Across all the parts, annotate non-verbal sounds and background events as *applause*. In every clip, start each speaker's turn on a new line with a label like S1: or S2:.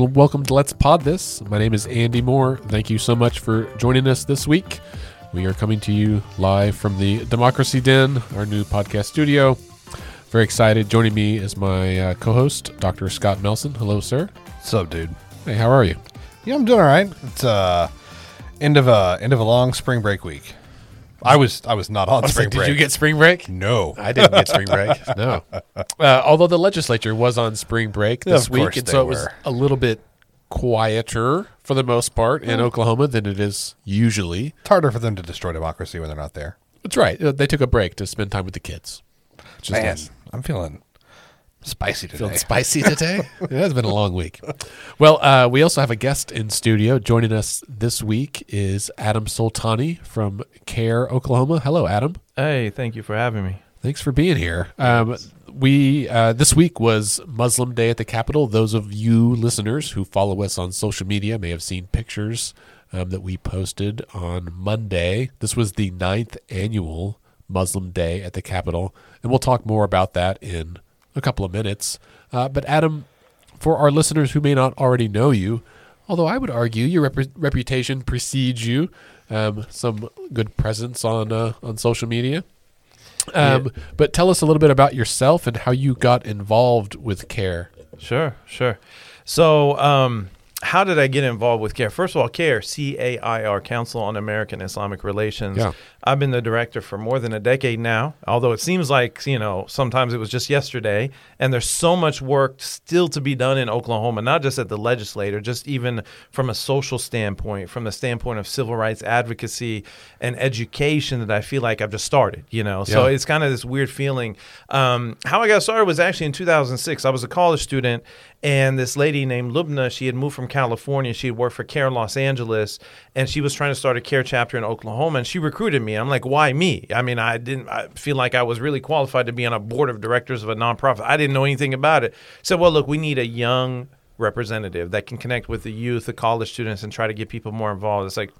S1: and welcome to Let's Pod This. My name is Andy Moore. Thank you so much for joining us this week. We are coming to you live from the Democracy Den, our new podcast studio. Very excited. Joining me is my uh, co host, Dr. Scott Melson. Hello, sir.
S2: What's up, dude?
S1: Hey, how are you?
S2: Yeah, I'm doing all right. It's uh end of a end of a long spring break week. I was I was not on spring
S1: Did
S2: break.
S1: Did you get spring break?
S2: no?
S1: I didn't get spring break. *laughs* No. Uh, although the legislature was on spring break this
S2: Of
S1: week, and so it was a little bit quieter for the most part in Oklahoma than it is usually.
S2: It's harder for them to destroy democracy when they're not there.
S1: That's right. Uh, They took a break to spend time with the kids.
S2: Man,
S1: nice.
S2: I'm feeling spicy today.
S1: Feeling spicy today? *laughs* it has been a long week. Well, uh, we also have a guest in studio. Joining us this week is Adam Soltani from CAIR, Oklahoma. Hello, Adam.
S3: Hey, thank you for having me.
S1: Thanks for being here. Um, we uh, this week was Muslim Day at the Capitol. Those of you listeners who follow us on social media may have seen pictures um, that we posted on Monday. This was the ninth annual Muslim Day at the Capitol, and we'll talk more about that in a couple of minutes. Uh, but Adam, for our listeners who may not already know you, although I would argue your rep- reputation precedes you, um, some good presence on uh, on social media. Um, But tell us a little bit about yourself and how you got involved with CAIR.
S3: Sure, sure. So, um, how did I get involved with CAIR? First of all, CAIR, C A I R, Council on American Islamic Relations.
S1: Yeah.
S3: I've been the director for more than a decade now, although it seems like, you know, sometimes it was just yesterday. And there's so much work still to be done in Oklahoma, not just at the legislature, just even from a social standpoint, from the standpoint of civil rights advocacy and education that I feel like I've just started, you know. So
S1: Yeah.
S3: it's kind of this weird feeling. Um, how I got started was actually in 2006. I was a college student, and this lady named Lubna, she had moved from California. She had worked for CAIR in Los Angeles, and she was trying to start a CAIR chapter in Oklahoma. And she recruited me. I'm like, why me? I mean, I didn't I feel like I was really qualified to be on a board of directors of a nonprofit. I didn't know anything about it. So, well, look, we need a young representative that can connect with the youth, the college students, and try to get people more involved. It's like,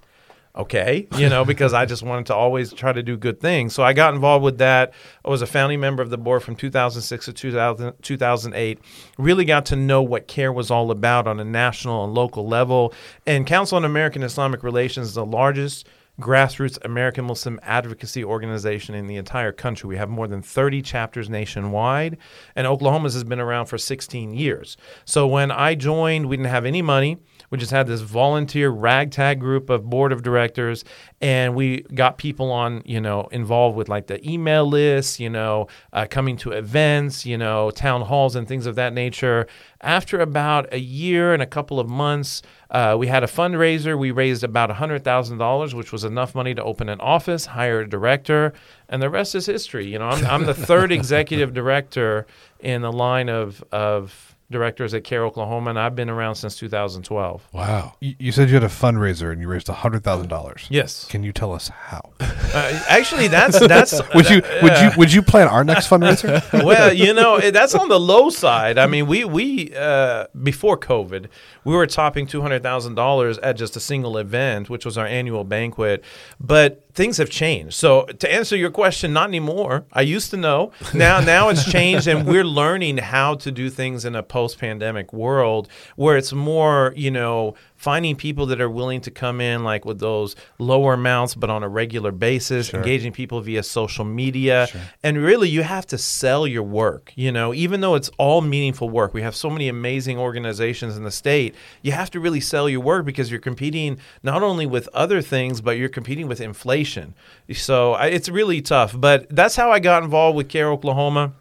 S3: okay, you know, because I just wanted to always try to do good things. So I got involved with that. I was a founding member of the board from 2006 to 2000, 2008. Really got to know what CAIR was all about on a national and local level. And Council on American Islamic Relations is the largest grassroots American Muslim advocacy organization in the entire country. We have more than 30 chapters nationwide, and Oklahoma's has been around for 16 years. So when I joined, we didn't have any money. We just had this volunteer ragtag group of board of directors, and we got people on, you know, involved with like the email lists, you know, uh, coming to events, you know, town halls and things of that nature. After about a year and a couple of months, uh, we had a fundraiser. We raised about $100,000, which was enough money to open an office, hire a director, and the rest is history. You know, I'm, I'm the third *laughs* executive director in the line of, of directors at CAIR Oklahoma, and I've been around since 2012.
S1: Wow.
S2: You, you said you had a fundraiser and you raised hundred thousand dollars.
S3: Yes.
S2: Can you tell us how? *laughs*
S3: Uh, actually, that's that's *laughs*
S2: Would you would you would you plan our next fundraiser? *laughs*
S3: well, you know, that's on the low side. I mean, we we uh, before COVID, we were topping two hundred thousand dollars at just a single event, which was our annual banquet. But things have changed. So to answer your question, not anymore. I used to know. Now now it's changed, and we're learning how to do things in a post-pandemic world where it's more, you know, finding people that are willing to come in like with those lower amounts but on a regular basis engaging people via social media. And really you have to sell your work you know? Even though it's all meaningful work we have so many amazing organizations in the state you have to really sell your work because you're competing not only with other things but you're competing with inflation. So I, it's really tough. But that's how i got involved with CAIR oklahoma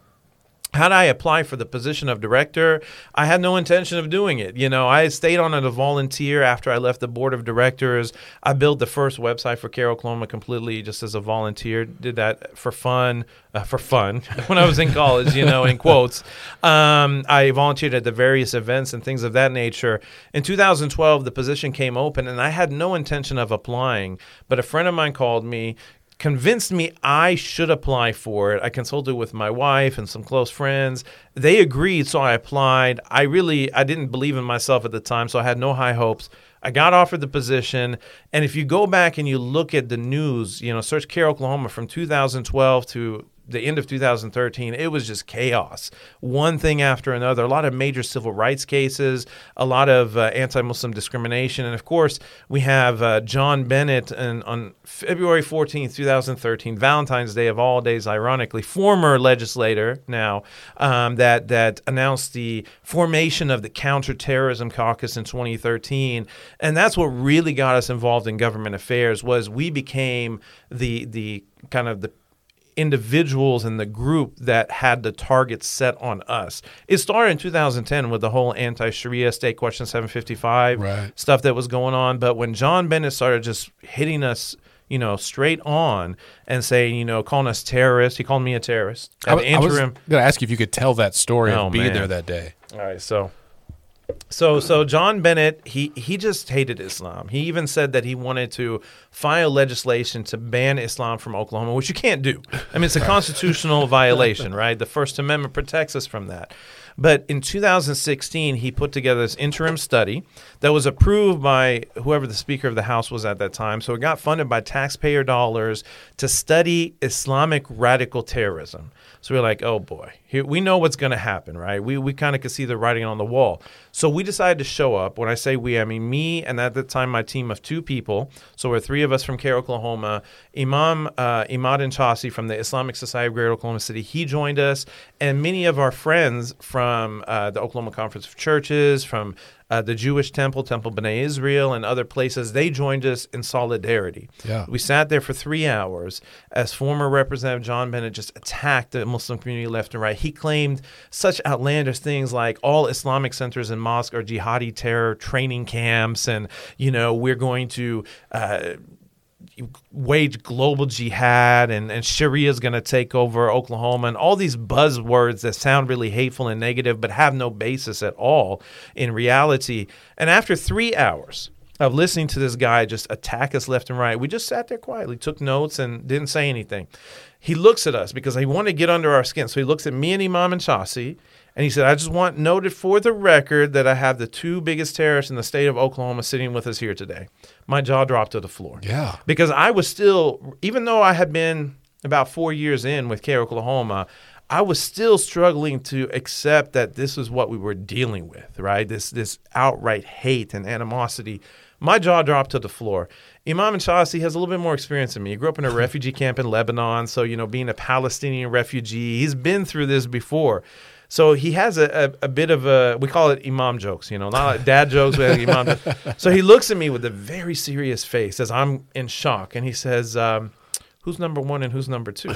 S3: how did I apply for the position of director? I had no intention of doing it. You know, I stayed on as a volunteer after I left the board of directors. I built the first website for CAIR Oklahoma completely just as a volunteer. Did that for fun, uh, for fun *laughs* when I was in college, you know, in *laughs* quotes. Um, I volunteered at the various events and things of that nature. In 2012, the position came open, and I had no intention of applying. But a friend of mine called me, convinced me I should apply for it. I consulted with my wife and some close friends. They agreed, so I applied. I really I didn't believe in myself at the time, so I had no high hopes. I got offered the position, and if you go back and you look at the news, you know, search CAIR Oklahoma from 2012 to the end of 2013, it was just chaos. One thing after another. A lot of major civil rights cases, a lot of uh, anti-Muslim discrimination, and of course, we have uh, John Bennett and on February 14th, 2013, Valentine's Day of all days, ironically, former legislator now um, that that announced the formation of the Counterterrorism Caucus in 2013, and that's what really got us involved in government affairs. Was we became the the kind of the individuals in the group that had the target set on us. It started in 2010 with the whole anti-Sharia state question 755
S1: Right.
S3: stuff that was going on, but when John Bennett started just hitting us you know, straight on and saying, you know, calling us terrorists. He called me a terrorist.
S1: I,
S3: At
S1: w- I was going to ask you if you could tell that story
S3: Oh,
S1: of being
S3: man.
S1: there that day.
S3: All right, so so so John Bennett he he just hated Islam. He even said that he wanted to file legislation to ban Islam from Oklahoma, which you can't do. I mean, it's a constitutional violation, right? The First Amendment protects us from that. But in 2016, he put together this interim study that was approved by whoever the Speaker of the House was at that time. So it got funded by taxpayer dollars to study Islamic radical terrorism. So we're like, oh boy, here we know what's going to happen, right? We we kind of could see the writing on the wall. So we decided to show up. When I say we, I mean me and at the time my team of two people. So we're three of us from CAIR, Oklahoma. Imam uh, Imad Enchassi from the Islamic Society of Greater Oklahoma City. He joined us, and many of our friends from uh, the Oklahoma Conference of Churches, from uh, the Jewish Temple, Temple B'nai Israel, and other places, they joined us in solidarity.
S1: Yeah.
S3: We sat there for three hours as former Representative John Bennett just attacked the Muslim community left and right. He claimed such outlandish things like all Islamic centers and mosques are jihadi terror training camps, and you know we're going to. Uh, wage global jihad and, and Sharia is going to take over Oklahoma and all these buzzwords that sound really hateful and negative but have no basis at all in reality. And after three hours of listening to this guy just attack us left and right, we just sat there quietly, took notes, and didn't say anything. He looks at us because he wanted to get under our skin. So he looks at me and Imam Enchassi. And he said, I just want noted for the record that I have the two biggest terrorists in the state of Oklahoma sitting with us here today. My jaw dropped to the floor
S1: Yeah.
S3: because I was still, even though I had been about four years in with CAIR Oklahoma, I was still struggling to accept that this is what we were dealing with, right? This this outright hate and animosity. My jaw dropped to the floor. Imam Enchassi has a little bit more experience than me. He grew up in a *laughs* refugee camp in Lebanon, so you know, being a Palestinian refugee, he's been through this before. So he has a, a, a bit of a we call it imam jokes, you know, not like dad jokes, but imam. jokes. So he looks at me with a very serious face as I'm in shock, and he says, um, "Who's number one and who's number two? *laughs*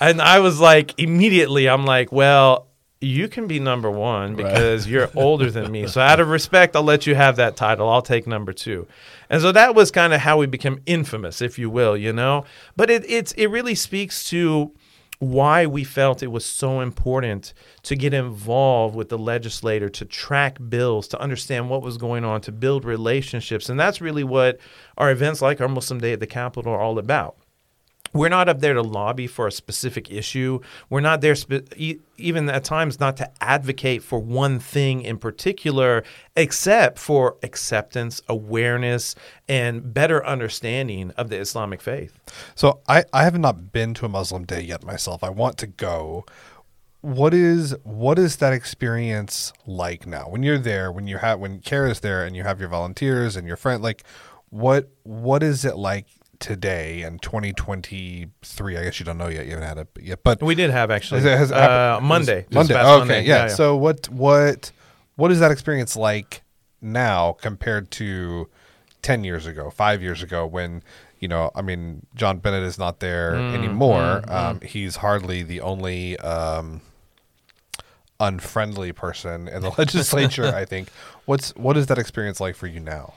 S3: and I was like, immediately, I'm like, well. You can be number one because you're older than me. So, out of respect, I'll let you have that title. I'll take number two. And so that was kind of how we became infamous, if you will, you know. But it it's it really speaks to why we felt it was so important to get involved with the legislator to track bills to understand what was going on to build relationships. And that's really what our events like our muslim day at the capitol are all about we're not up there to lobby for a specific issue. We're not there, spe- e- even at times, not to advocate for one thing in particular, except for acceptance, awareness, and better understanding of the Islamic faith.
S2: So I, I have not been to a Muslim day yet myself. I want to go. What is what is that experience like now? When you're there, when you have when CAIR's there and you have your volunteers and your friend like what what is it like today in 2023? I guess you don't know yet. You haven't had it yet. But
S3: We did have actually
S2: Has has
S3: uh? Monday.
S2: Monday.
S3: past
S2: Okay,
S3: Monday.
S2: yeah. So what what what is that experience like now compared to 10 years ago, 5 years ago when you know, I mean, John Bennett is not there
S3: Mm,
S2: anymore. um, he's hardly the only um, unfriendly person in the *laughs* legislature, I think. What's what is that experience like for you now?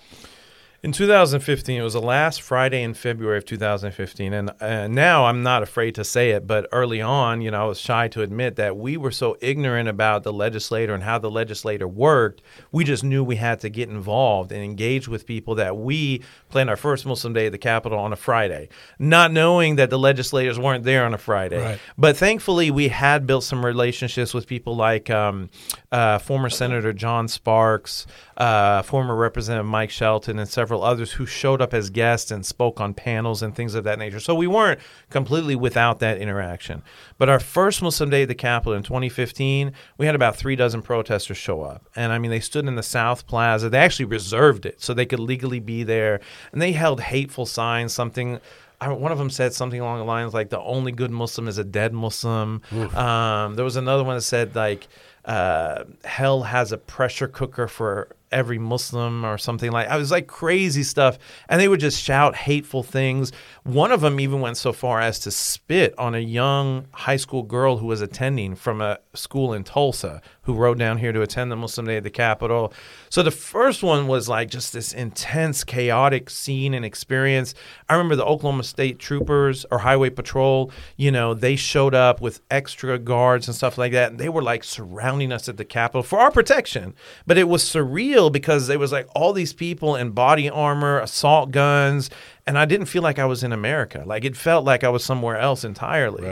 S3: In 2015, it was the last Friday in February of 2015, and uh, now I'm not afraid to say it. But early on, you know, I was shy to admit that we were so ignorant about the legislator and how the legislator worked. We just knew we had to get involved and engage with people. That we planned our first Muslim Day at the Capitol on a Friday, not knowing that the legislators weren't there on a Friday.
S1: Right.
S3: But thankfully, we had built some relationships with people like um, uh, former Senator John Sparks, uh, former Representative Mike Shelton, and several others who showed up as guests and spoke on panels and things of that nature. So we weren't completely without that interaction. But our first Muslim Day at the Capitol in 2015, we had about three dozen protesters show up. And I mean, they stood in the South Plaza. They actually reserved it so they could legally be there. And they held hateful signs, something. I, one of them said something along the lines like the only good Muslim is a dead Muslim. Um, there was another one that said like uh, hell has a pressure cooker for every Muslim or something like. I was like crazy stuff, and they would just shout hateful things. One of them even went so far as to spit on a young high school girl who was attending from a school in Tulsa who rode down here to attend the Muslim Day at the Capitol. So the first one was like just this intense, chaotic scene and experience. I remember the Oklahoma State Troopers or Highway Patrol. You know, they showed up with extra guards and stuff like that, and they were like surrounding us at the Capitol for our protection. But it was surreal because it was like all these people in body armor, assault guns, and I didn't feel like I was in America. Like it felt like I was somewhere else entirely.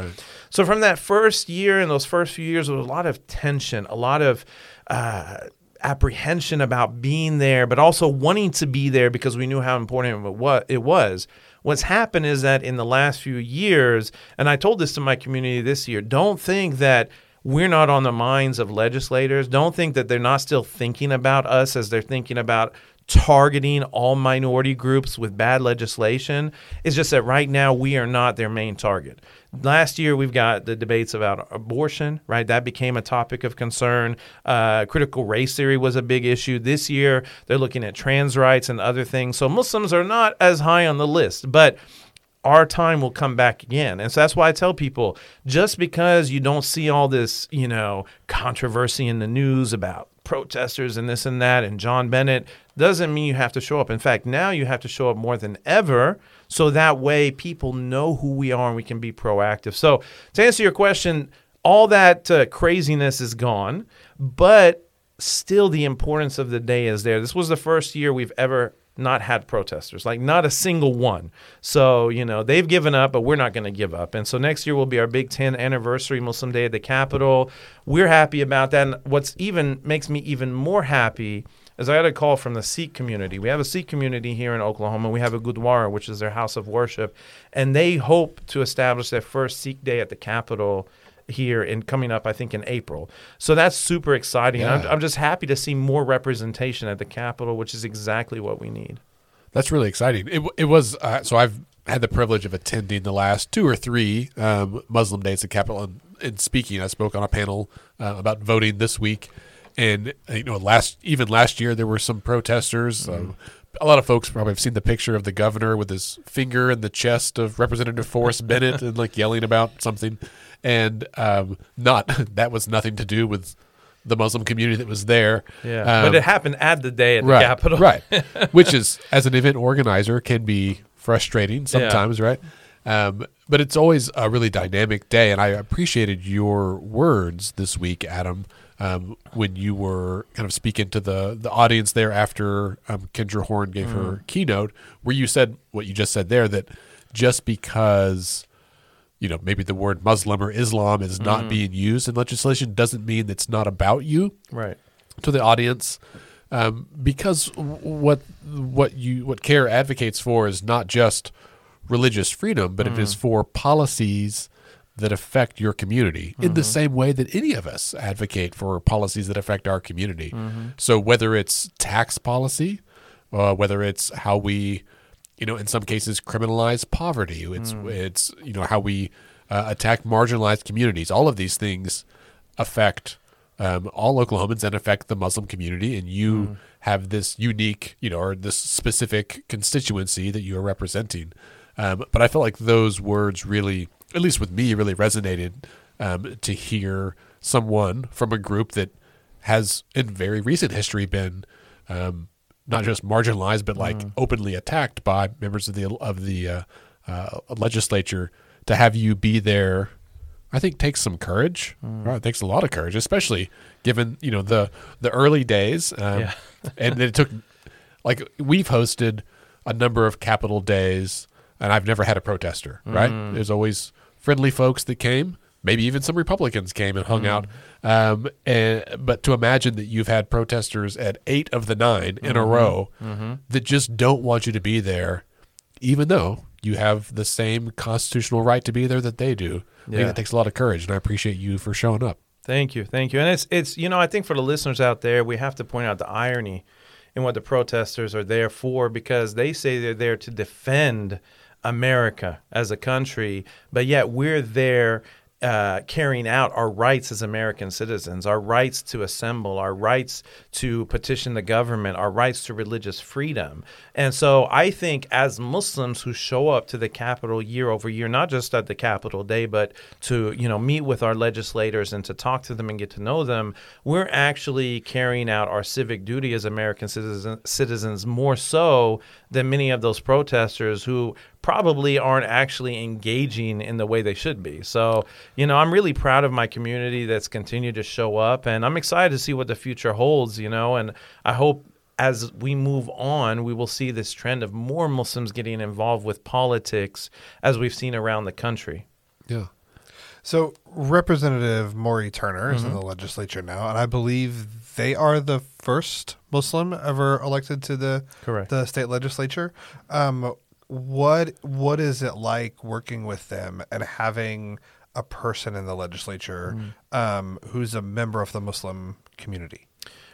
S3: So from that first year and those first few years, there was a lot of tension, a lot of uh, apprehension about being there, but also wanting to be there because we knew how important it was. What's happened is that in the last few years, and I told this to my community this year, don't think that we're not on the minds of legislators. Don't think that they're not still thinking about us as they're thinking about targeting all minority groups with bad legislation. It's just that right now we are not their main target. Last year, we've got the debates about abortion, right? That became a topic of concern. Uh, critical race theory was a big issue. This year, they're looking at trans rights and other things. So Muslims are not as high on the list. But our time will come back again. And so that's why I tell people just because you don't see all this, you know, controversy in the news about protesters and this and that and John Bennett doesn't mean you have to show up. In fact, now you have to show up more than ever so that way people know who we are and we can be proactive. So, to answer your question, all that uh, craziness is gone, but still the importance of the day is there. This was the first year we've ever not had protesters, like not a single one. So, you know, they've given up, but we're not going to give up. And so next year will be our Big 10 anniversary Muslim Day at the Capitol. We're happy about that. And what's even makes me even more happy is I got a call from the Sikh community. We have a Sikh community here in Oklahoma. We have a Gurdwara, which is their house of worship, and they hope to establish their first Sikh Day at the Capitol here and coming up, I think, in April. So that's super exciting.
S1: Yeah.
S3: I'm, I'm just happy to see more representation at the Capitol, which is exactly what we need.
S1: That's really exciting. It, it was uh, so I've had the privilege of attending the last two or three um, Muslim days at Capitol and, and speaking. I spoke on a panel uh, about voting this week, and uh, you know, last even last year there were some protesters. Um, a lot of folks probably have seen the picture of the governor with his finger in the chest of Representative Forrest Bennett and like yelling about something, and um, not *laughs* that was nothing to do with the Muslim community that was there.
S3: Yeah,
S1: Um,
S3: but it happened at the day at the
S1: right,
S3: Capitol.
S1: right? *laughs* Which is, as an event organizer, can be frustrating sometimes, right? Um, but it's always a really dynamic day, and I appreciated your words this week, Adam, um, when you were kind of speaking to the the audience there after um, Kendra Horn gave her keynote, where you said what you just said there that just because you know maybe the word Muslim or Islam is not being used in legislation doesn't mean it's not about you
S3: Right.
S1: to the audience. Um, because what what you what CAIR advocates for is not just religious freedom but it is for policies that affect your community in the same way that any of us advocate for policies that affect our community. So whether it's tax policy uh, whether it's how we you know in some cases criminalize poverty it's it's you know how we uh, attack marginalized communities all of these things affect um, all Oklahomans and affect the Muslim community, and you have this unique, you know, or this specific constituency that you are representing. Um, but I felt like those words really, at least with me, really resonated um, to hear someone from a group that has, in very recent history, been um, not just marginalized, but like openly attacked by members of the of the uh, uh, legislature. To have you be there I think takes some courage. Right, it takes a lot of courage, especially given you know the the early days, um,
S3: Yeah. *laughs*
S1: and it took like we've hosted a number of capital days, and I've never had a protester. Right, there's always friendly folks that came, maybe even some Republicans came and hung mm-hmm. out. Um, and but to imagine that you've had protesters at eight of the 9 in a mm-hmm. row mm-hmm. that just don't want you to be there, even though you have the same constitutional right to be there that they do. I think
S3: Yeah.
S1: that takes a lot of courage, and I appreciate you for showing up.
S3: Thank you, thank you. And it's it's you know I think for the listeners out there, we have to point out the irony in what the protesters are there for because they say they're there to defend America as a country, but yet we're there. Uh, carrying out our rights as American citizens, our rights to assemble, our rights to petition the government, our rights to religious freedom. And so I think as Muslims who show up to the Capitol year over year, not just at the Capitol Day, but to, you know, meet with our legislators and to talk to them and get to know them, we're actually carrying out our civic duty as American citizen, citizens more so than many of those protesters who probably aren't actually engaging in the way they should be. So, you know, I'm really proud of my community that's continued to show up and I'm excited to see what the future holds, you know, and I hope as we move on, we will see this trend of more Muslims getting involved with politics as we've seen around the country.
S1: Yeah.
S2: So Representative Mauree Turner is in mm-hmm. the legislature now, and I believe they are the first Muslim ever elected to the
S3: Correct.
S2: the state legislature. Um, what what is it like working with them and having a person in the legislature um, who's a member of the Muslim community?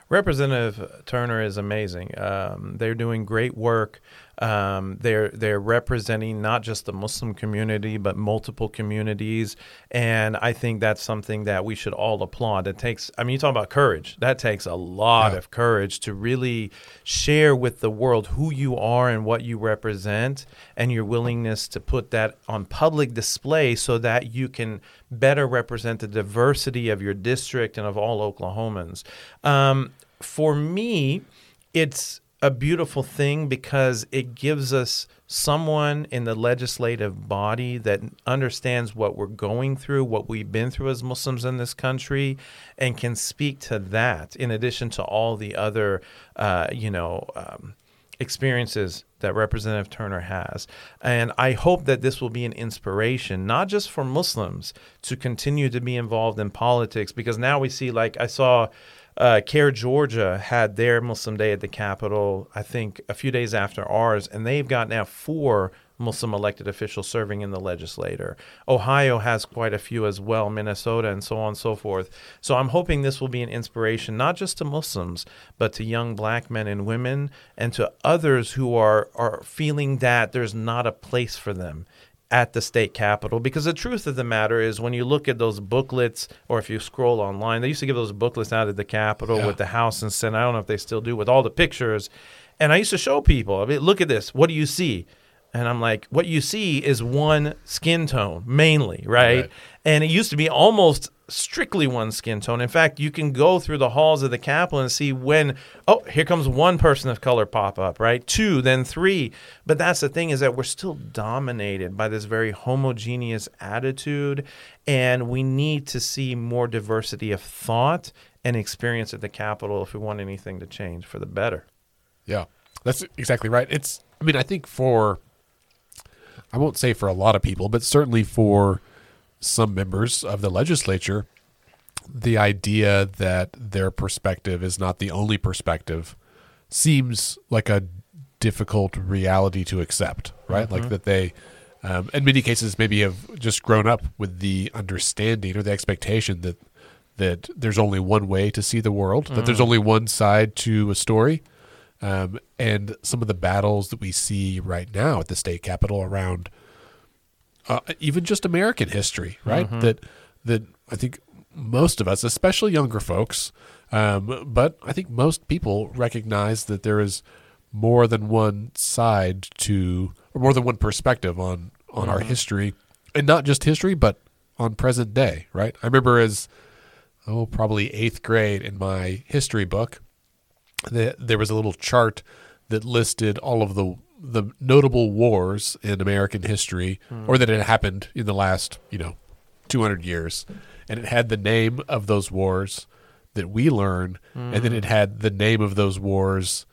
S3: Representative Turner is amazing. Um, they're doing great work. Um, they're they're representing not just the Muslim community but multiple communities, and I think that's something that we should all applaud. It takes, I mean, you talk about courage. That takes a lot
S2: Yeah.
S3: of courage to really share with the world who you are and what you represent, and your willingness to put that on public display so that you can better represent the diversity of your district and of all Oklahomans. Um, for me, it's a beautiful thing because it gives us someone in the legislative body that understands what we're going through, what we've been through as Muslims in this country, and can speak to that in addition to all the other, uh, you know, um, experiences that Representative Turner has. And I hope that this will be an inspiration, not just for Muslims to continue to be involved in politics, because now we see, like, I saw uh, CAIR Georgia had their Muslim Day at the Capitol, I think a few days after ours, and they've got now four Muslim elected officials serving in the legislature. Ohio has quite a few as well, Minnesota, and so on and so forth. So I'm hoping this will be an inspiration, not just to Muslims, but to young black men and women and to others who are, are feeling that there's not a place for them at the state capitol because the truth of the matter is when you look at those booklets or if you scroll online they used to give those booklets out at the capitol
S1: Yeah.
S3: with the house and senate i don't know if they still do with all the pictures and i used to show people i mean look at this what do you see and i'm like what you see is one skin tone mainly right,
S1: Right.
S3: and it used to be almost strictly one skin tone. In fact, you can go through the halls of the Capitol and see when, oh, here comes one person of color pop up, right? Two, then three. But that's the thing is that we're still dominated by this very homogeneous attitude, and we need to see more diversity of thought and experience at the Capitol if we want anything to change for the better.
S1: Yeah, that's exactly right. It's, I mean, I think for, I won't say for a lot of people, but certainly for some members of the legislature, the idea that their perspective is not the only perspective seems like a difficult reality to accept, right? Like that they, um, in many cases, maybe have just grown up with the understanding or the expectation that that there's only one way to see the world, that there's only one side to a story, um, and some of the battles that we see right now at the state capitol around uh, even just American history, right? That that I think most of us, especially younger folks, um, but I think most people recognize that there is more than one side to, or more than one perspective on on our history, and not just history, but on present day, right? I remember as oh probably eighth grade in my history book that there was a little chart that listed all of the the notable wars in American history hmm. or that had happened in the last, you know, 200 years. And it had the name of those wars that we learn and then it hmm. had the name of those wars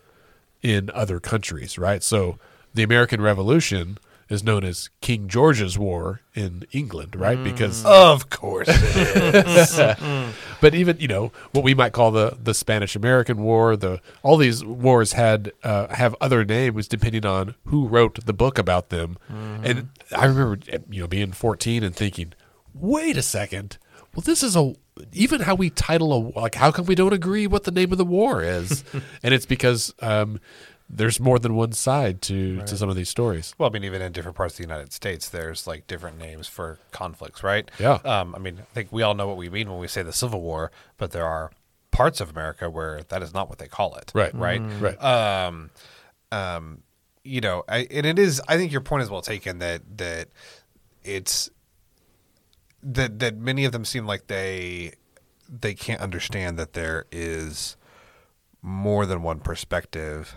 S1: in other countries, right? So the American Revolution is known as King George's War in England, right? Because
S2: Of course it is. *laughs*
S1: but even you know what we might call the the Spanish American War, the all these wars had uh, have other names depending on who wrote the book about them. And I remember you know being 14 and thinking, wait a second, well this is a even how we title a like how come we don't agree what the name of the war is? *laughs* and it's because um, there's more than one side to to some of these stories.
S2: Well, I mean, even in different parts of the United States, there's like different names for conflicts, right?
S1: Yeah.
S2: Um, I mean, I think we all know what we mean when we say the Civil War, but there are parts of America where that is not what they call it.
S1: Right.
S2: Right.
S1: Right.
S2: Um, um, you know, I, and it is. I think your point is well taken. That that it's that that many of them seem like they they can't understand that there is more than one perspective.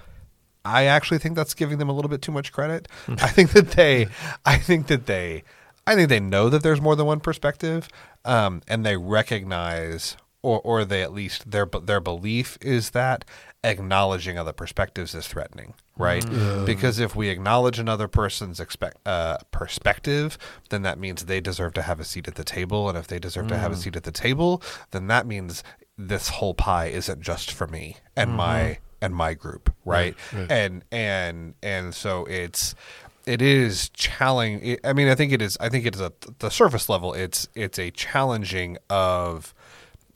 S2: I actually think that's giving them a little bit too much credit. I think that they, *laughs* I think that they, I think they know that there's more than one perspective, um, and they recognize, or or they at least their their belief is that acknowledging other perspectives is threatening, right? Because if we acknowledge another person's expect, uh, perspective, then that means they deserve to have a seat at the table, and if they deserve to have a seat at the table, then that means this whole pie isn't just for me and my and my group, right? And and and so it's it is challenging. I mean, I think it is. I think it is at the surface level. It's it's a challenging of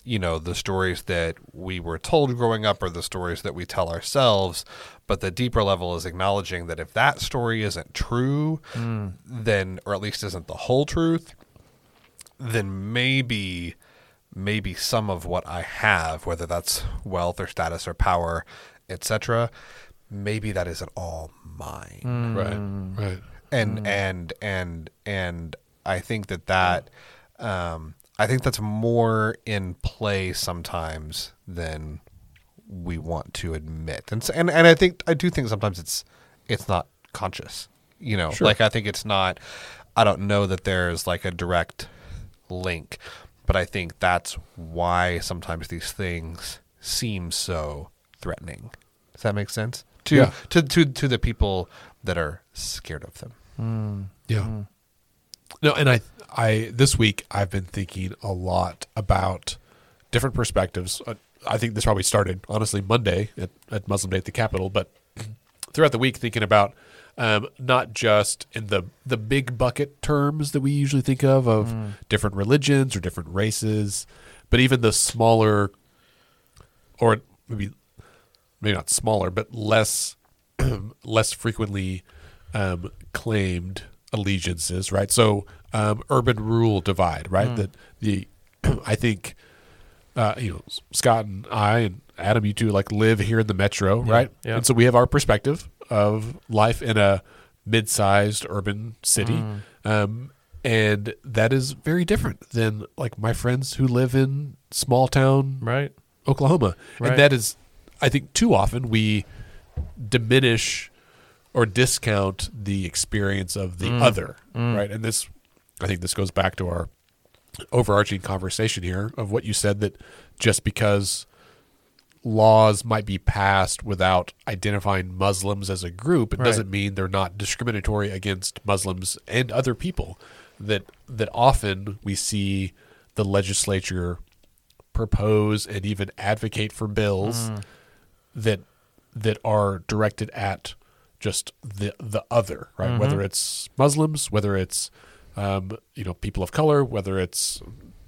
S2: you know the stories that we were told growing up or the stories that we tell ourselves but the deeper level is acknowledging that if that story isn't true hmm. then or at least isn't the whole truth then maybe maybe some of what I have, whether that's wealth or status or power, etc., maybe that isn't all mine.
S1: Right. Right.
S2: And and and and I think that that um, I think that's more in play sometimes than we want to admit. And s- and and I think I do think sometimes it's it's not conscious. You know,
S1: Sure.
S2: like I think it's not. I don't know that there's like a direct link, but I think that's why sometimes these things seem so threatening. Does that make sense? To
S1: Yeah.
S2: to to to the people that are scared of them.
S1: Yeah. No, and I, I this week I've been thinking a lot about different perspectives. Uh, I think this probably started honestly Monday at, at Muslim Day at the Capitol, but throughout the week thinking about um, not just in the the big bucket terms that we usually think of of different religions or different races, but even the smaller, or maybe maybe not smaller, but less *clears throat* less frequently um, claimed allegiances, right? So um, urban rural divide, right? That the *clears throat* I think uh, you know Scott and I and Adam, you two like live here in the metro, right?
S3: yeah.
S1: And so we have our perspective of life in a mid-sized urban city. Um, and that is very different than like my friends who live in small town
S3: Right.
S1: Oklahoma.
S3: Right.
S1: And that is, I think, too often we diminish or discount the experience of the mm. other, mm. right? And this, I think, this goes back to our overarching conversation here of what you said that just because laws might be passed without identifying Muslims as a group, it
S3: Right.
S1: doesn't mean they're not discriminatory against Muslims and other people. That that often we see the legislature propose and even advocate for bills mm. That that are directed at just the the other, right? Whether it's Muslims, whether it's um, you know people of color, whether it's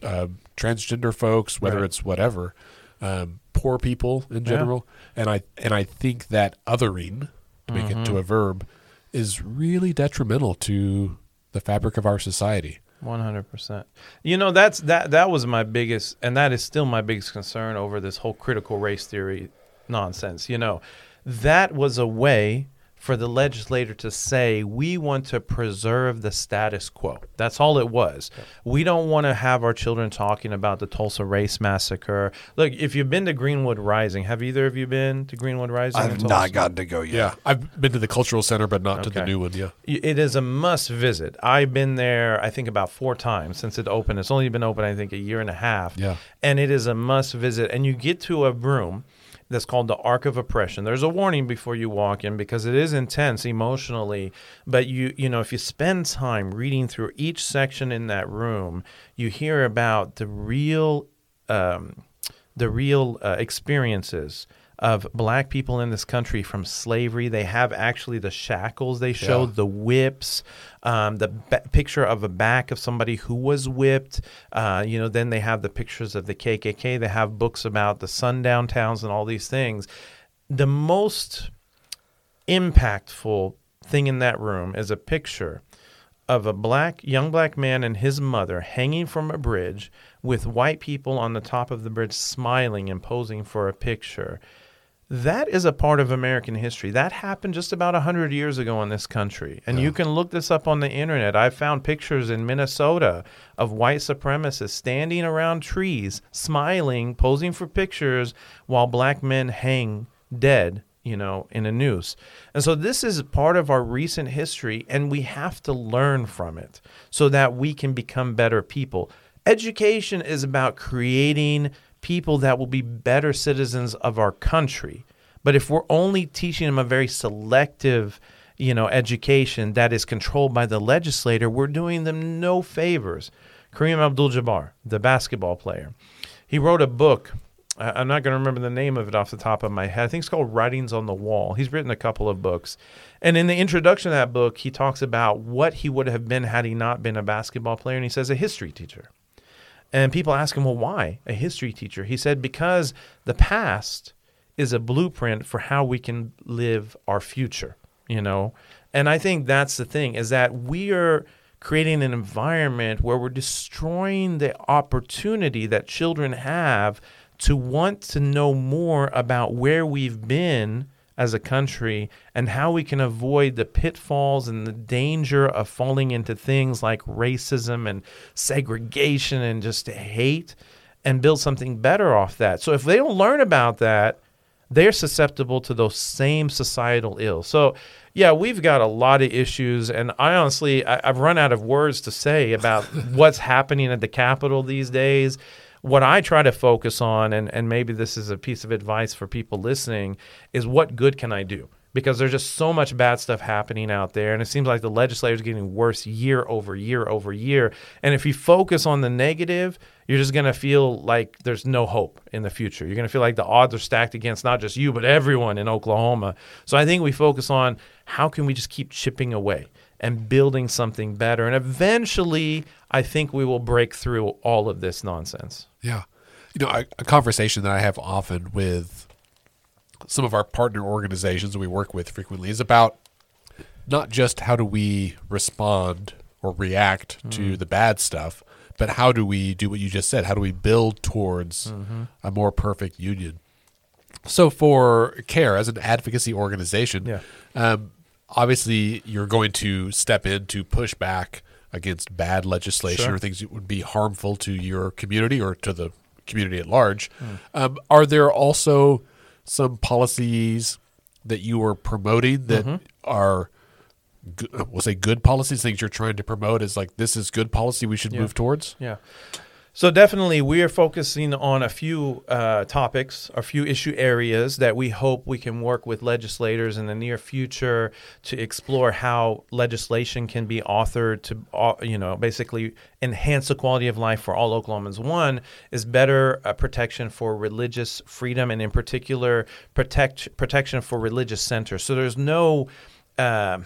S1: um transgender folks, whether
S3: Right.
S1: it's whatever, um, poor people in general, and I and I think that othering, to make it to a verb, is really detrimental to the fabric of our society.
S3: One hundred percent. You know, that's that. That was my biggest, and that is still my biggest concern over this whole critical race theory nonsense. You know, that was a way for the legislator to say we want to preserve the status quo. That's all it was. We don't want to have our children talking about the Tulsa race massacre. Look, if you've been to Greenwood Rising, have either of you been to Greenwood Rising?
S2: I've
S3: Tulsa?
S2: not gotten to go yet.
S1: Yeah, I've been to the cultural center, but not to the new one. Yeah,
S3: It is a must visit. I've been there, I think, about four times since it opened. It's only been open, I think, a year and a half.
S1: Yeah.
S3: And it is a must visit. And you get to a room, that's called the Arc of Oppression. There's a warning before you walk in because it is intense emotionally, but you you know if you spend time reading through each section in that room, you hear about the real um, the real uh, experiences of black people in this country from slavery. They have actually the shackles they showed,
S2: Yeah.
S3: the whips, um, the ba- picture of a back of somebody who was whipped. Uh, you know, then they have the pictures of the KKK. They have books about the sundown towns and all these things. The most impactful thing in that room is a picture of a black young black man and his mother hanging from a bridge with white people on the top of the bridge smiling and posing for a picture. That is a part of American history. That happened just about 100 years ago in this country. And you can look this up on the internet. I found pictures in Minnesota of white supremacists standing around trees, smiling, posing for pictures while black men hang dead, you know, in a noose. And so this is part of our recent history, and we have to learn from it so that we can become better people. Education is about creating people that will be better citizens of our country. But if we're only teaching them a very selective, you know, education that is controlled by the legislator, we're doing them no favors. Kareem Abdul-Jabbar, the basketball player, he wrote a book. I'm not going to remember the name of it off the top of my head. I think it's called Writings on the Wall. He's written a couple of books. And in the introduction to that book, he talks about what he would have been had he not been a basketball player. And he says, a history teacher. And people ask him, well, why a history teacher? He said, because the past is a blueprint for how we can live our future, you know? And I think that's the thing is that we are creating an environment where we're destroying the opportunity that children have to want to know more about where we've been as a country and how we can avoid the pitfalls and the danger of falling into things like racism and segregation and just hate and build something better off that. So if they don't learn about that, they're susceptible to those same societal ills. So, yeah, we've got a lot of issues, and I honestly, I, I've run out of words to say about *laughs* what's happening at the Capitol these days. What I try to focus on, and, and maybe this is a piece of advice for people listening, is what good can I do? Because there's just so much bad stuff happening out there, and it seems like the legislator's getting worse year over year over year. And if you focus on the negative, you're just going to feel like there's no hope in the future. You're going to feel like the odds are stacked against not just you, but everyone in Oklahoma. So I think we focus on how can we just keep chipping away and building something better. And eventually, I think we will break through all of this nonsense.
S1: Yeah. You know, a, a conversation that I have often with some of our partner organizations that we work with frequently is about not just how do we respond or react to the bad stuff, but how do we do what you just said? How do we build towards a more perfect union? So, for CAIR as an advocacy organization,
S3: Yeah.
S1: um, obviously you're going to step in to push back against bad legislation
S3: Sure.
S1: or things that would be harmful to your community or to the community at large. Um, are there also some policies that you are promoting that are, go- uh, we'll say, good policies? Things you're trying to promote is like this is good policy we should
S3: Yeah.
S1: move towards.
S3: Yeah. So definitely, we are focusing on a few uh, topics, a few issue areas that we hope we can work with legislators in the near future to explore how legislation can be authored to, uh, you know, basically enhance the quality of life for all Oklahomans. One is better uh, protection for religious freedom, and in particular, protect protection for religious centers. So there's no, uh,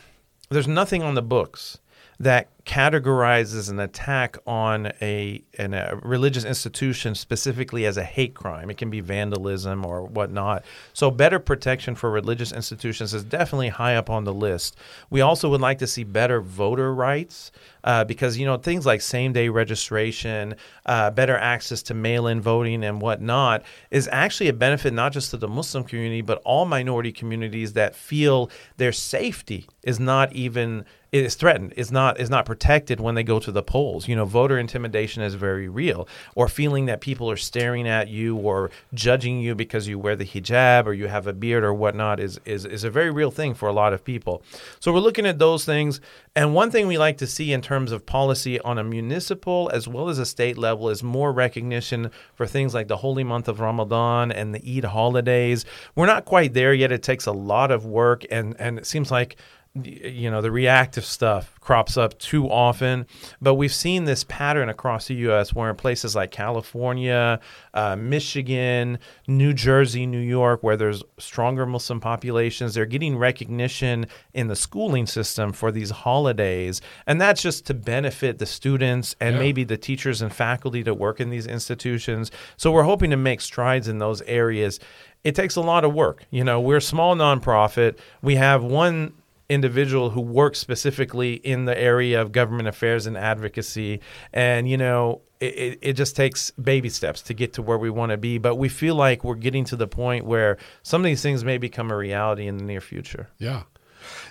S3: there's nothing on the books that categorizes an attack on a, an, a religious institution specifically as a hate crime. It can be vandalism or whatnot. So, better protection for religious institutions is definitely high up on the list. We also would like to see better voter rights uh, because, you know, things like same day registration, uh, better access to mail in voting, and whatnot is actually a benefit not just to the Muslim community, but all minority communities that feel their safety is not even is threatened, is not is not protected when they go to the polls. You know, voter intimidation is very real, or feeling that people are staring at you or judging you because you wear the hijab or you have a beard or whatnot is is is a very real thing for a lot of people. So we're looking at those things. And one thing we like to see in terms of policy on a municipal as well as a state level is more recognition for things like the holy month of Ramadan and the Eid holidays. We're not quite there yet. It takes a lot of work, and and it seems like you know the reactive stuff crops up too often but we've seen this pattern across the us where in places like california uh, michigan new jersey new york where there's stronger muslim populations they're getting recognition in the schooling system for these holidays. And that's just to benefit the students and
S1: Yeah.
S3: maybe the teachers and faculty that work in these institutions. So we're hoping to make strides in those areas. It takes a lot of work. You know we're a small nonprofit. We have one individual who works specifically in the area of government affairs and advocacy. And, you know, it, it, just takes baby steps to get to where we want to be. But we feel like we're getting to the point where some of these things may become a reality in the near future.
S1: Yeah.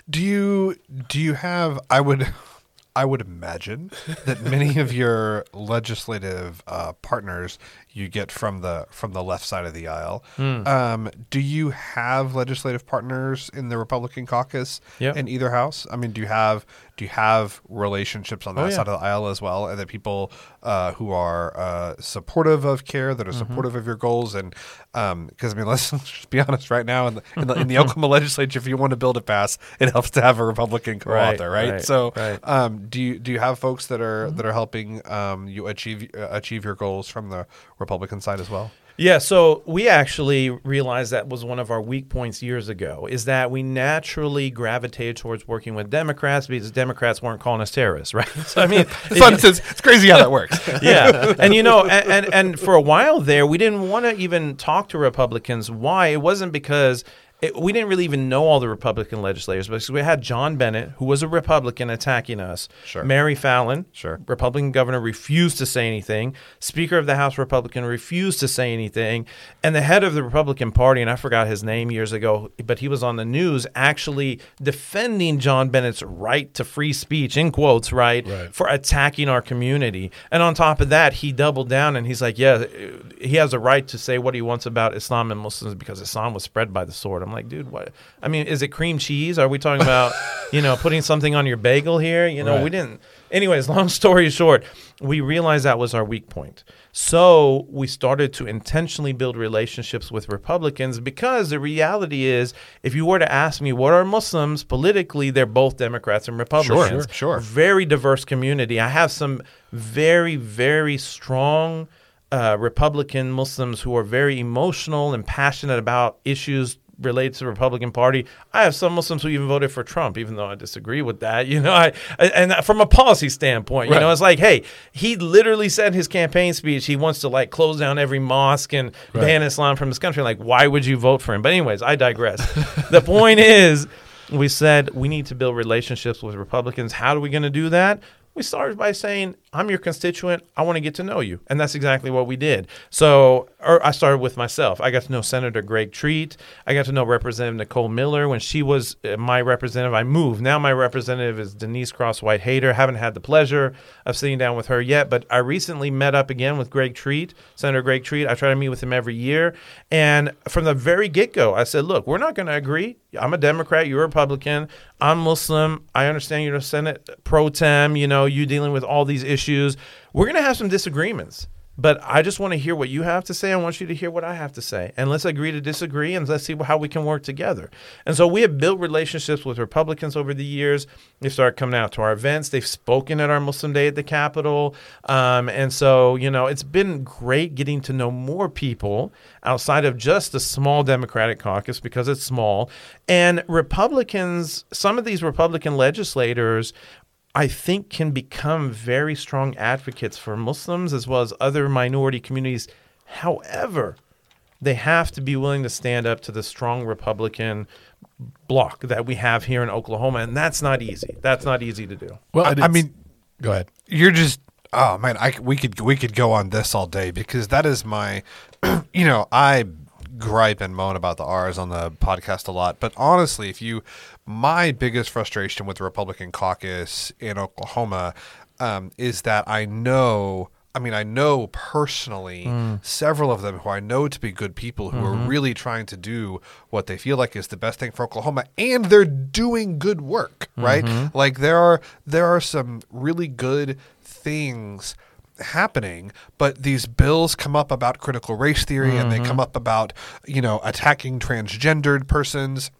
S2: Do you do you have? I would, *laughs* I would imagine that many of your legislative uh, partners you get from the from the left side of the aisle.
S3: Hmm.
S2: Um, do you have legislative partners in the Republican caucus
S3: Yeah.
S2: in either house? I mean, do you have do you have relationships on that
S3: Oh, yeah.
S2: side of the aisle as well, and that people uh, who are uh, supportive of CAIR, that are
S3: Mm-hmm.
S2: supportive of your goals, and because I mean, *laughs* let's just be honest, right now in the in the, in the Oklahoma *laughs* legislature, if you want to build it pass, it helps to have a Republican co-author, right?
S3: right,
S2: so,
S3: right.
S2: Um, do you do you have folks that are
S3: Mm-hmm.
S2: that are helping um, you achieve uh, achieve your goals from the Republican side as well?
S3: Yeah, so we actually realized that was one of our weak points years ago is that we naturally gravitated towards working with Democrats because Democrats weren't calling us terrorists, *laughs* right? So I mean, *laughs*
S2: It's, it's, it's crazy how that works. *laughs*
S3: yeah, and you know, and, and and for a while there, we didn't want to even talk to Republicans. Why? It wasn't because. It, we didn't really even know all the Republican legislators because we had John Bennett, who was a Republican, attacking us.
S2: Sure.
S3: Mary Fallin,
S2: Sure.
S3: Republican governor, refused to say anything. Speaker of the House Republican refused to say anything. And the head of the Republican Party, and I forgot his name years ago, but he was on the news actually defending John Bennett's right to free speech, in quotes, right,
S1: Right.
S3: for attacking our community. And on top of that, he doubled down and he's like, yeah, he has a right to say what he wants about Islam and Muslims because Islam was spread by the sword. I'm like, dude, what? I mean, is it cream cheese? Are we talking about, you know, putting something on your bagel here? You know,
S1: Right.
S3: we didn't. Anyways, long *laughs* story short, we realized that was our weak point. So we started to intentionally build relationships with Republicans because the reality is, if you were to ask me what are Muslims politically, they're both Democrats and Republicans.
S2: Sure, sure.
S3: Very diverse community. I have some very, very strong uh, Republican Muslims who are very emotional and passionate about issues related to the Republican Party. I have some Muslims who even voted for Trump, even though I disagree with that. *laughs* You know, I and from a policy standpoint, you
S1: Right.
S3: know, it's like, hey, he literally said in his campaign speech he wants to like close down every mosque and
S1: Right.
S3: ban Islam from this country. Like, why would you vote for him? But anyways, I digress. the *laughs* point is, we said we need to build relationships with Republicans. How are we going to do that? We started by saying, I'm your constituent. I want to get to know you. And that's exactly what we did. So or I started with myself. I got to know Senator Greg Treat. I got to know Representative Nicole Miller. When she was uh, my representative, I moved. Now my representative is Denise Crosswhite Hader. Haven't had the pleasure of sitting down with her yet, but I recently met up again with Greg Treat, Senator Greg Treat. I try to meet with him every year. And from the very get go, I said, look, we're not going to agree. I'm a Democrat. You're a Republican. I'm Muslim. I understand you're a Senate pro tem. You know, you dealing with all these issues. We're going to have some disagreements. But I just want to hear what you have to say. I want you to hear what I have to say. And let's agree to disagree and let's see how we can work together. And so we have built relationships with Republicans over the years. They've started coming out to our events. They've spoken at our Muslim Day at the Capitol. Um, and so, you know, it's been great getting to know more people outside of just the small Democratic caucus because it's small. And Republicans, some of these Republican legislators I think can become very strong advocates for Muslims as well as other minority communities. However, they have to be willing to stand up to the strong Republican bloc that we have here in Oklahoma, and that's not easy. That's not easy to do.
S1: Well,
S2: I, I mean,
S1: go ahead.
S2: you're just oh man, I c- we could we could go on this all day because that is my, *clears throat* you know, I gripe and moan about the R's on the podcast a lot, but honestly, if you, my biggest frustration with the Republican caucus in Oklahoma um, is that I know. I mean, I know personally hmm. several of them who I know to be good people who are mm-hmm. really trying to do what they feel like is the best thing for Oklahoma, and they're doing good work, right? Mm-hmm. Like there are there are some really good things happening, but these bills come up about critical race theory and they mm-hmm. come up about, you know, attacking transgendered persons.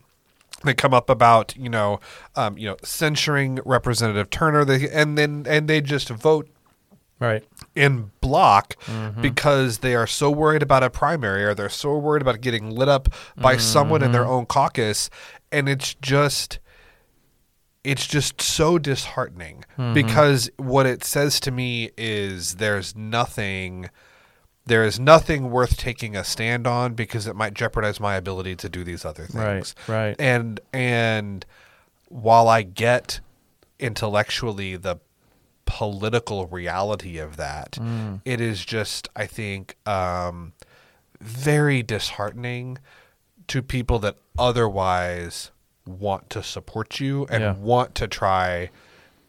S2: They come up about, you know, um, you know, censuring Representative Turner. They, and then and they just vote
S3: Right.
S2: in block mm-hmm. because they are so worried about a primary or they're so worried about getting lit up by mm-hmm, someone in their own caucus and it's just it's just so disheartening because what it says to me is there's nothing there is nothing worth taking a stand on because it might jeopardize my ability to do these other things.
S3: Right, right.
S2: And and while I get intellectually the political reality of that, it is just I think um, very disheartening to people that otherwise want to support you and
S3: Yeah.
S2: want to try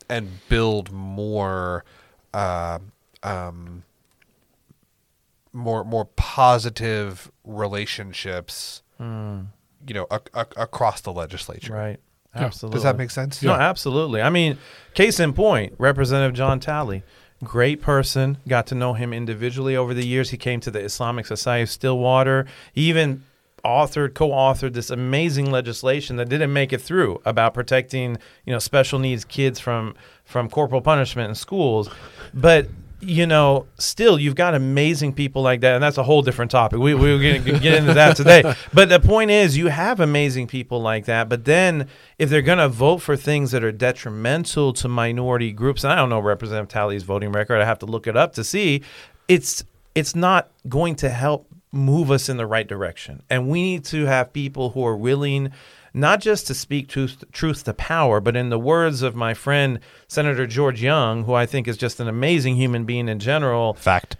S2: and build more uh, um, more more positive relationships you know ac- ac- across the legislature
S3: Right. Absolutely.
S2: does that make sense
S3: No, absolutely. I mean, case in point, Representative John Talley, great person. Got to know him individually over the years. He came to the Islamic Society of Stillwater. He even authored, co-authored this amazing legislation that didn't make it through about protecting, you know, special needs kids from from corporal punishment in schools. But you know, still, you've got amazing people like that, and that's a whole different topic. We we're going to get into that today. *laughs* But the point is, you have amazing people like that. But then, if they're going to vote for things that are detrimental to minority groups, and I don't know Representative Talley's voting record, I have to look it up to see. It's it's not going to help move us in the right direction, and we need to have people who are willing not just to speak truth, truth to power, but in the words of my friend Senator George Young, who I think is just an amazing human being in general,
S2: fact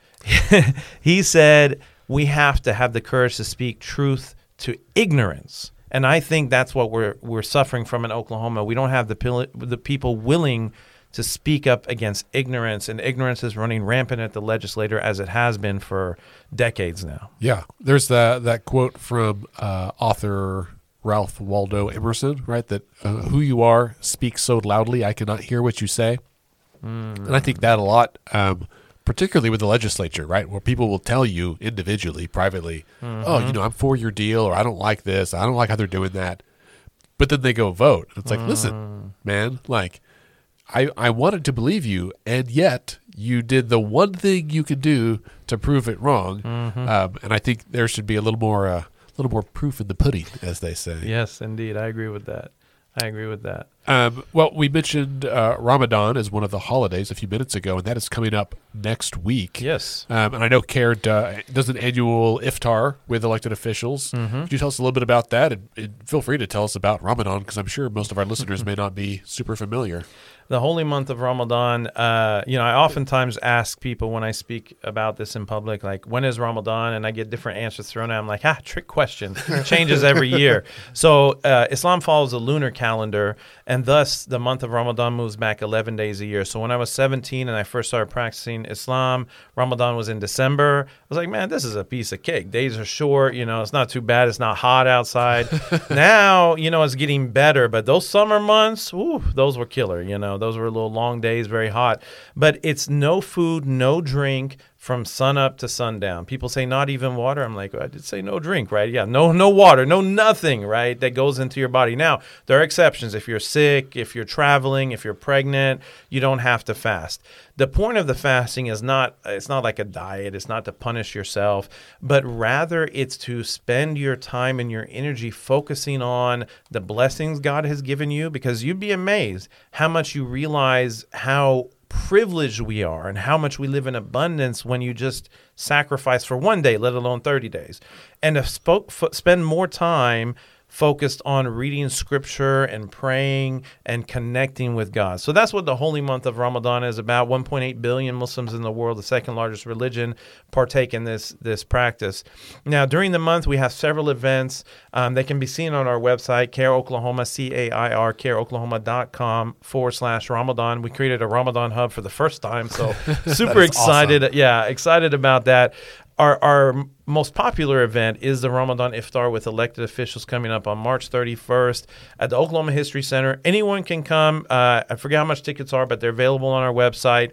S2: *laughs*
S3: he said we have to have the courage to speak truth to ignorance. And I think that's what we're we're suffering from in Oklahoma. We don't have the the people willing to speak up against ignorance, and ignorance is running rampant at the legislature as it has been for decades now.
S1: Yeah, there's that that quote from uh, author Ralph Waldo Emerson, right? That uh, who you are speaks so loudly I cannot hear what you say, and I think that a lot, um, particularly with the legislature, right, where people will tell you individually, privately, oh, you know, I'm for your deal, or I don't like this, I don't like how they're doing that, but then they go vote. It's like, listen, man, like. I, I wanted to believe you, and yet you did the one thing you could do to prove it wrong. Um, and I think there should be a little more, uh, little more proof in the pudding, as they say.
S3: Yes, indeed, I agree with that. I agree with that.
S1: Um, well, we mentioned uh, Ramadan as one of the holidays a few minutes ago, and that is coming up next week.
S3: Yes.
S1: Um, and I know CAIR uh, does an annual iftar with elected officials. Could you tell us a little bit about that? And, and feel free to tell us about Ramadan because I'm sure most of our listeners *laughs* may not be super familiar.
S3: The holy month of Ramadan, uh, you know, I oftentimes ask people when I speak about this in public, like, when is Ramadan? And I get different answers thrown at. I'm like, ah, trick question. It changes every *laughs* year. So uh, Islam follows a lunar calendar, and thus the month of Ramadan moves back 11 days a year. So when I was 17 and I first started practicing Islam, Ramadan was in December. I was like, man, this is a piece of cake. Days are short. You know, it's not too bad. It's not hot outside. *laughs* now, you know, it's getting better, but those summer months, ooh, those were killer. You know, those were a little long days, very hot. But it's no food, no drink from sun up to sundown. People say not even water. I'm like, I did say no drink, right? Yeah, no, no water, no nothing, right? That goes into your body. Now there are exceptions. If you're sick, if you're traveling, if you're pregnant, you don't have to fast. The point of the fasting is not it's not like a diet. It's not to punish yourself, but rather it's to spend your time and your energy focusing on the blessings God has given you. Because you'd be amazed how much you realize how privileged we are and how much we live in abundance when you just sacrifice for one day, let alone 30 days. And to spoke, f- spend more time focused on reading scripture and praying and connecting with God. So that's what the holy month of Ramadan is about. 1.8 billion Muslims in the world, the second largest religion, partake in this this practice. Now, during the month, we have several events. Um, they can be seen on our website, CAIR Oklahoma, C A I R, cairoklahoma.com forward slash Ramadan. We created a Ramadan hub for the first time, so *laughs* super excited. Yeah, excited about that. Our, our most popular event is the Ramadan Iftar with elected officials coming up on March 31st at the Oklahoma History Center. Anyone can come. Uh, I forget how much tickets are, but they're available on our website.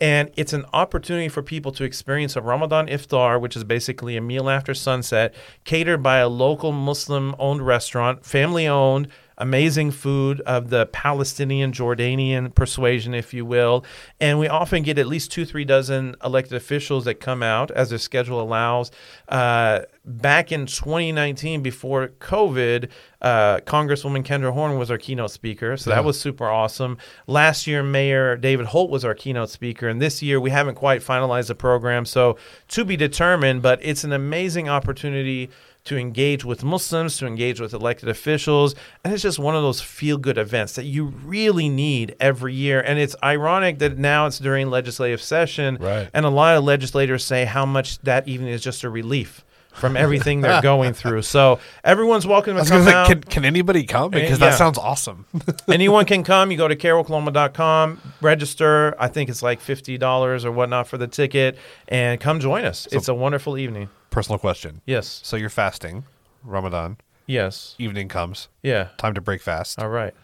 S3: And it's an opportunity for people to experience a Ramadan iftar, which is basically a meal after sunset, catered by a local Muslim owned restaurant, family owned, amazing food of the Palestinian Jordanian persuasion, if you will. And we often get at least two, three dozen elected officials that come out as their schedule allows. Uh, back in 2019, before COVID, uh, Congresswoman Kendra Horn was our keynote speaker. So that was super awesome. Last year, Mayor David Holt was our keynote speaker. And this year, we haven't quite finalized the program. So to be determined, but it's an amazing opportunity to engage with Muslims, to engage with elected officials. And it's just one of those feel good events that you really need every year. And it's ironic that now it's during legislative session.
S1: Right.
S3: And a lot of legislators say how much that even is just a relief from everything they're *laughs* going through. So everyone's welcome to come
S2: say,
S3: out.
S2: can, can anybody come? Eh, because
S3: yeah.
S2: that sounds awesome. *laughs*
S3: Anyone can come. You go to cairoklahoma.com, register. I think it's like $50 or whatnot for the ticket, and come join us. it's a wonderful evening.
S2: Personal question.
S3: Yes.
S2: So you're fasting, Ramadan.
S3: Yes.
S2: Evening comes.
S3: Yeah.
S2: Time to break fast.
S3: All right.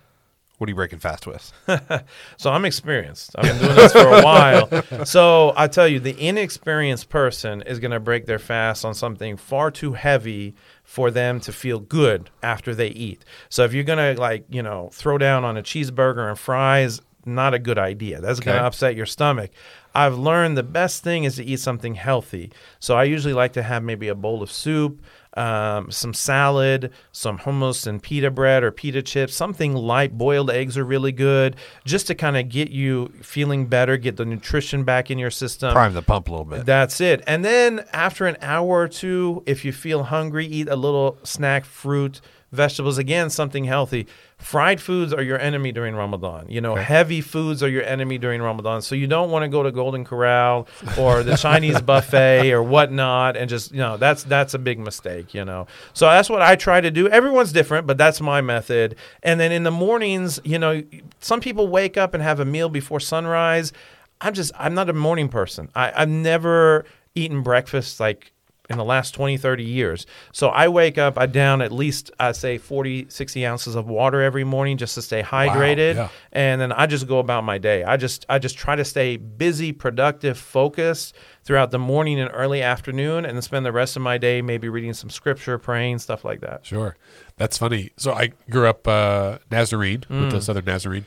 S2: What are you breaking fast with? *laughs*
S3: So I'm experienced. I've been doing this for a while. *laughs* So I tell you, the inexperienced person is going to break their fast on something far too heavy for them to feel good after they eat. So if you're going to like, you know, throw down on a cheeseburger and fries, not a good idea. That's going to upset your stomach. I've learned the best thing is to eat something healthy. So I usually like to have maybe a bowl of soup, um, some salad, some hummus and pita bread or pita chips, something light. Boiled eggs are really good, just to kind of get you feeling better, get the nutrition back in your system.
S2: Prime the pump a little bit.
S3: That's it. And then after an hour or two, if you feel hungry, eat a little snack, fruit, vegetables. Again, something healthy. Fried foods are your enemy during Ramadan. You know, heavy foods are your enemy during Ramadan. So you don't want to go to Golden Corral or the Chinese *laughs* buffet or whatnot, and just you know that's that's a big mistake. You know, so that's what I try to do. Everyone's different, but that's my method. And then in the mornings, you know, some people wake up and have a meal before sunrise. I'm just I'm not a morning person. I, I've never eaten breakfast like in the last 20, 30 years. So I wake up, I down at least I say 40, 60 ounces of water every morning just to stay hydrated.
S1: yeah.
S3: And then I just go about my day. I just I just try to stay busy, productive, focused throughout the morning and early afternoon and then spend the rest of my day maybe reading some scripture, praying, stuff like that.
S1: Sure. That's funny. So I grew up uh, Nazarene with
S3: Mm.
S1: the Southern Nazarene.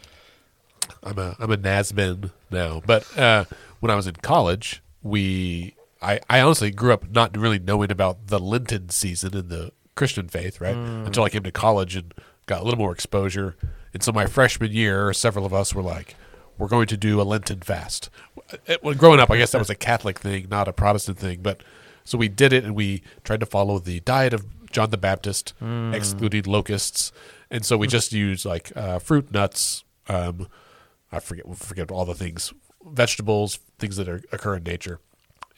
S1: I'm a I'm a Nazman now, but uh, when I was in college, we I, I honestly grew up not really knowing about the Lenten season in the Christian faith, right?
S3: Mm.
S1: Until I came to college and got a little more exposure. And so my freshman year, several of us were like, "We're going to do a Lenten fast." It, when growing up, I guess that was a Catholic thing, not a Protestant thing, but so we did it and we tried to follow the diet of John the Baptist, excluding locusts, and so we just used like uh, fruit, nuts. Um, I forget forget all the things, vegetables, things that are, occur in nature,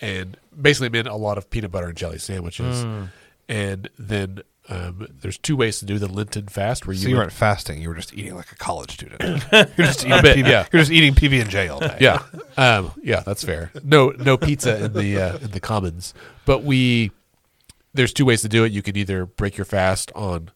S1: and basically meant a lot of peanut butter and jelly sandwiches. And then um, there's two ways to do the Lenten fast, where
S2: So
S1: you
S2: you
S1: would-
S2: weren't fasting. You were just eating like a college student. *laughs* you're just eating
S1: bit,
S2: PB,
S1: yeah.
S2: You're just eating PB and J all day.
S1: yeah, um, yeah, that's fair. No, no pizza in the uh, in the commons. But we there's two ways to do it. You can either break your fast on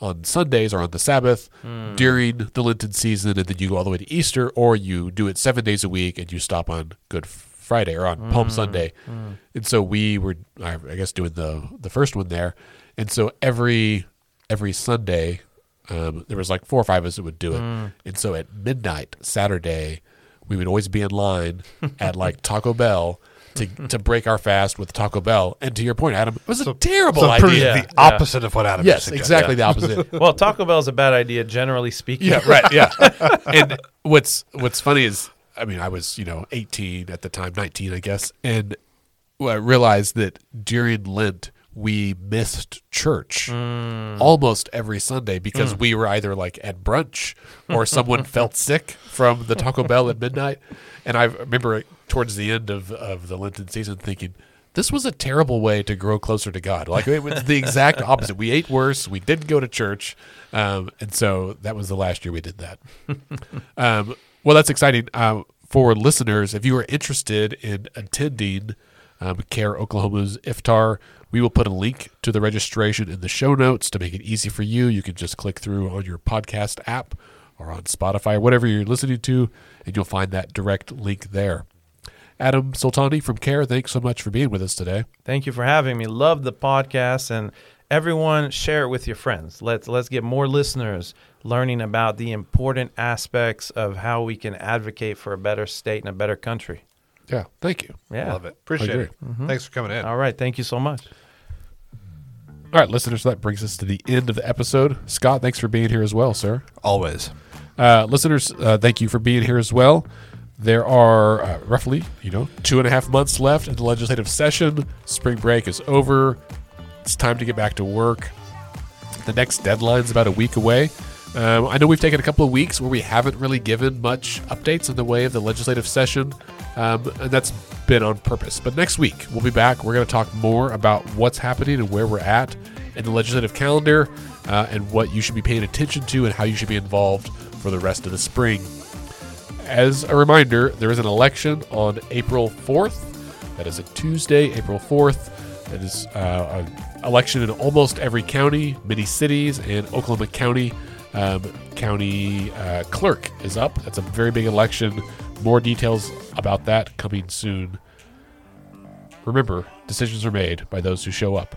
S1: on Sundays or on the Sabbath during the Lenten season, and then you go all the way to Easter, or you do it seven days a week and you stop on Good Friday or on Palm mm, Sunday. Mm. And so we were, I I guess, doing the the first one there, and so every every Sunday. Um, there was like four or five of us that would do it, mm. and so at midnight Saturday, we would always be in line at like *laughs* Taco Bell to to break our fast with Taco Bell. And to your point, Adam, it was a terrible
S2: So
S1: idea.
S2: The opposite of what Adam
S1: Yes,
S2: suggested.
S1: exactly the opposite. *laughs*
S3: Well, Taco Bell is a bad idea, generally speaking.
S1: yeah, right. Yeah. and what's what's funny is, I mean, I was you know 18 at the time, 19, I guess, and I realized that during Lent we missed church almost every Sunday because we were either like at brunch or someone *laughs* felt sick from the Taco Bell at midnight. And I remember towards the end of, of the Lenten season thinking, this was a terrible way to grow closer to God. Like it was the exact *laughs* opposite. We ate worse. We didn't go to church, um, and so that was the last year we did that. *laughs* um, well, that's exciting um, for listeners. If you are interested in attending um, CAIR Oklahoma's Iftar, we will put a link to the registration in the show notes to make it easy for you. You can just click through on your podcast app or on Spotify whatever you're listening to, and you'll find that direct link there. Adam Soltani from CAIR, thanks so much for being with us today.
S3: Thank you for having me. Love the podcast and everyone share it with your friends. Let's let's get more listeners learning about the important aspects of how we can advocate for a better state and a better country.
S1: Yeah, thank you.
S3: Yeah.
S2: Love it. Appreciate
S1: agree.
S2: it. Thanks for coming in.
S3: All right, thank you so much.
S1: All right, listeners, that brings us to the end of the episode. Scott, thanks for being here as well, sir.
S2: Always.
S1: Uh, listeners, uh, thank you for being here as well. There are uh, roughly, you know, two and a half months left in the legislative session. Spring break is over. It's time to get back to work. The next deadline's about a week away. Um, I know we've taken a couple of weeks where we haven't really given much updates in the way of the legislative session, um, and that's been on purpose. But next week, we'll be back. We're going to talk more about what's happening and where we're at in the legislative calendar uh, and what you should be paying attention to and how you should be involved for the rest of the spring. As a reminder, there is an election on April 4th. That is a Tuesday, April 4th. That is uh, an election in almost every county, many cities, and Oklahoma County. Um, county uh, clerk is up. That's a very big election. More details about that coming soon. Remember, decisions are made by those who show up.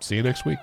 S1: See you next week.